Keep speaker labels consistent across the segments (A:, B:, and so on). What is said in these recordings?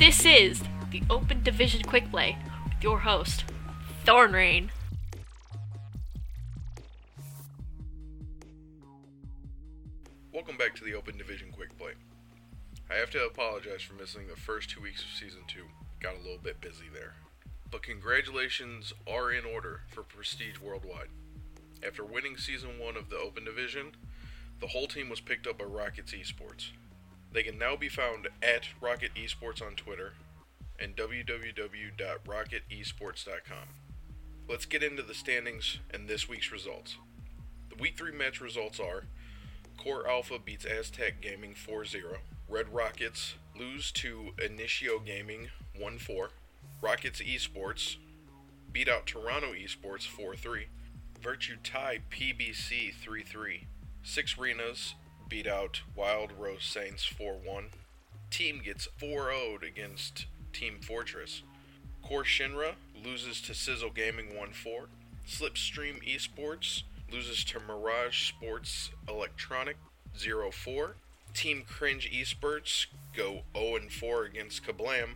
A: This is the Open Division Quick Play with your host, Thornrain.
B: Welcome back to the Open Division Quick Play. I have to apologize for missing the first two weeks of Season 2. Got a little bit busy there. But congratulations are in order for Prestige Worldwide. After winning Season 1 of the Open Division, the whole team was picked up by Rockets Esports. They can now be found at Rocket Esports on Twitter and www.rocketesports.com. Let's get into the standings and this week's results. The Week 3 match results are Core Alpha beats Aztec Gaming 4 0. Red Rockets lose to Initio Gaming 1 4. Rockets Esports beat out Toronto Esports 4 3. Virtue tie PBC 3 3. Six Renas beat out Wild Rose Saints 4 1. Team gets 4 0'd against Team Fortress. Core Shinra loses to Sizzle Gaming 1 4. Slipstream Esports loses to Mirage Sports Electronic 0 4. Team Cringe Esports go 0 4 against Kablam.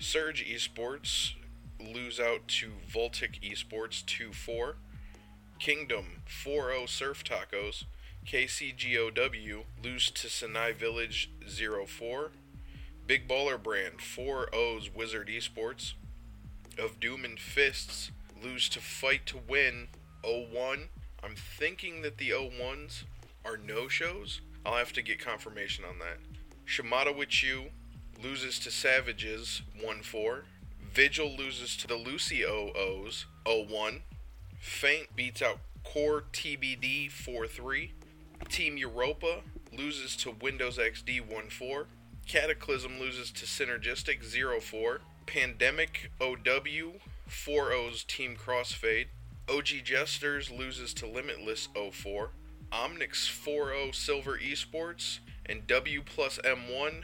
B: Surge Esports lose out to Voltic Esports 2 4. Kingdom 4 0 Surf Tacos. KCGOW lose to Sinai Village 0 4. Big Baller Brand 4 0's Wizard Esports. Of Doom and Fists lose to Fight to Win 0 1. I'm thinking that the 01s are no shows. I'll have to get confirmation on that. Shimada with you loses to Savages 1 4. Vigil loses to the Lucio OOs 0 1. Faint beats out Core TBD 4 3. Team Europa loses to Windows XD 1 4. Cataclysm loses to Synergistic 0 4. Pandemic OW 4 O's Team Crossfade. OG Jesters loses to Limitless 04. Omnix 4-0 Silver Esports. And W plus M1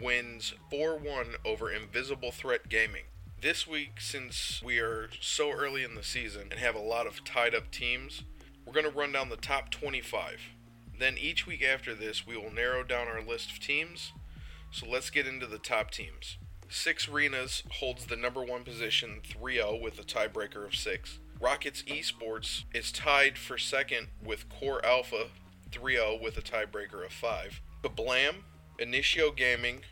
B: wins 4-1 over Invisible Threat Gaming. This week, since we are so early in the season and have a lot of tied up teams, we're going to run down the top 25. Then each week after this, we will narrow down our list of teams. So let's get into the top teams. Six Renas holds the number one position 3 0 with a tiebreaker of 6. Rockets Esports is tied for second with Core Alpha 3 0 with a tiebreaker of 5. Kablam, Initio Gaming,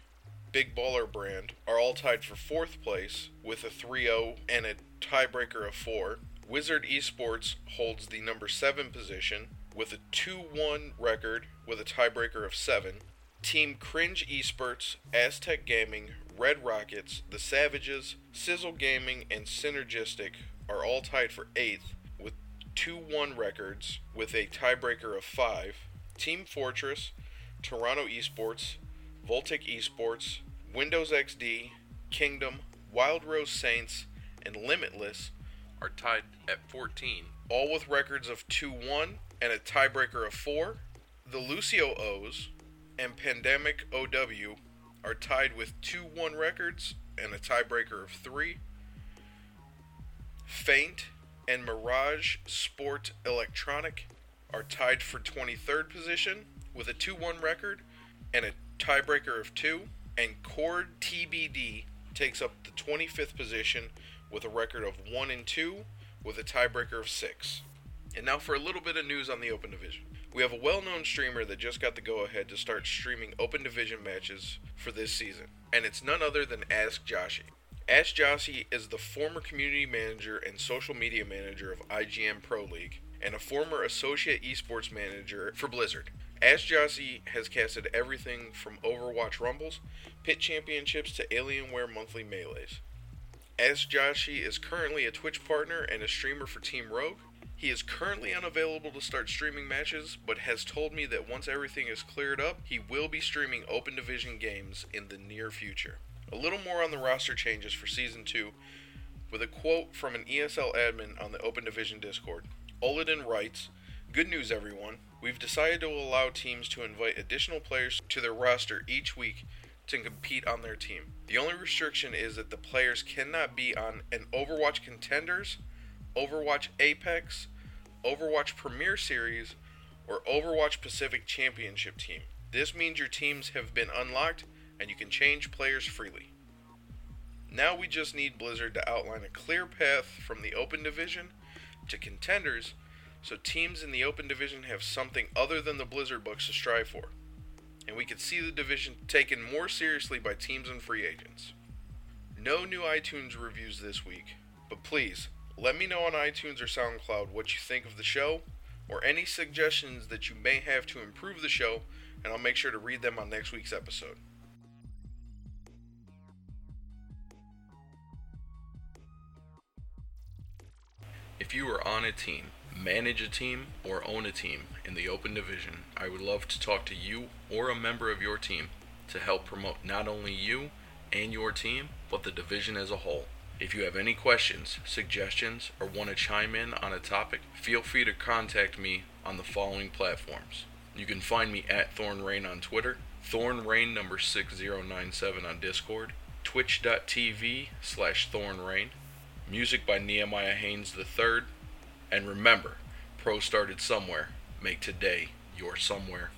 B: Big Baller Brand are all tied for fourth place with a 3 0 and a tiebreaker of 4. Wizard Esports holds the number 7 position with a 2 1 record with a tiebreaker of 7. Team Cringe Esports, Aztec Gaming, Red Rockets, The Savages, Sizzle Gaming, and Synergistic are all tied for 8th with 2 1 records with a tiebreaker of 5. Team Fortress, Toronto Esports, Voltic Esports, Windows XD, Kingdom, Wild Rose Saints, and Limitless are tied at 14, all with records of 2 1 and a tiebreaker of 4. The Lucio O's and Pandemic OW are tied with 2 1 records and a tiebreaker of 3. Faint and Mirage Sport Electronic are tied for 23rd position with a 2 1 record and a tiebreaker of 2. And Core TBD takes up the 25th position with a record of 1 and 2 with a tiebreaker of 6. And now for a little bit of news on the Open Division. We have a well known streamer that just got the go ahead to start streaming Open Division matches for this season, and it's none other than Ask Joshy. Ask Joshy is the former community manager and social media manager of IGN Pro League, and a former associate esports manager for Blizzard. Ask Joshy has casted everything from Overwatch Rumbles, Pit Championships to Alienware monthly melees. Ask Joshy is currently a Twitch partner and a streamer for Team Rogue. He is currently unavailable to start streaming matches, but has told me that once everything is cleared up, he will be streaming Open Division games in the near future. A little more on the roster changes for Season 2, with a quote from an ESL admin on the Open Division Discord. Oladin writes, Good news, everyone. We've decided to allow teams to invite additional players to their roster each week to compete on their team. The only restriction is that the players cannot be on an Overwatch Contenders, Overwatch Apex, Overwatch Premier Series, or Overwatch Pacific Championship team. This means your teams have been unlocked and you can change players freely. Now we just need Blizzard to outline a clear path from the Open Division to contenders so teams in the Open Division have something other than the Blizzard books to strive for. And we could see the division taken more seriously by teams and free agents. No new iTunes reviews this week, but please let me know on iTunes or SoundCloud what you think of the show or any suggestions that you may have to improve the show, and I'll make sure to read them on next week's episode. If you are on a team, manage a team, or own a team in the open division, I would love to talk to you or a member of your team to help promote not only you and your team, but the division as a whole. If you have any questions, suggestions, or want to chime in on a topic, feel free to contact me on the following platforms. You can find me at ThornRain on Twitter, ThornRain number 6097 on Discord, twitch.tv slash ThornRain, music by Nehemiah Haynes III, and remember, pro started somewhere. Make today your somewhere.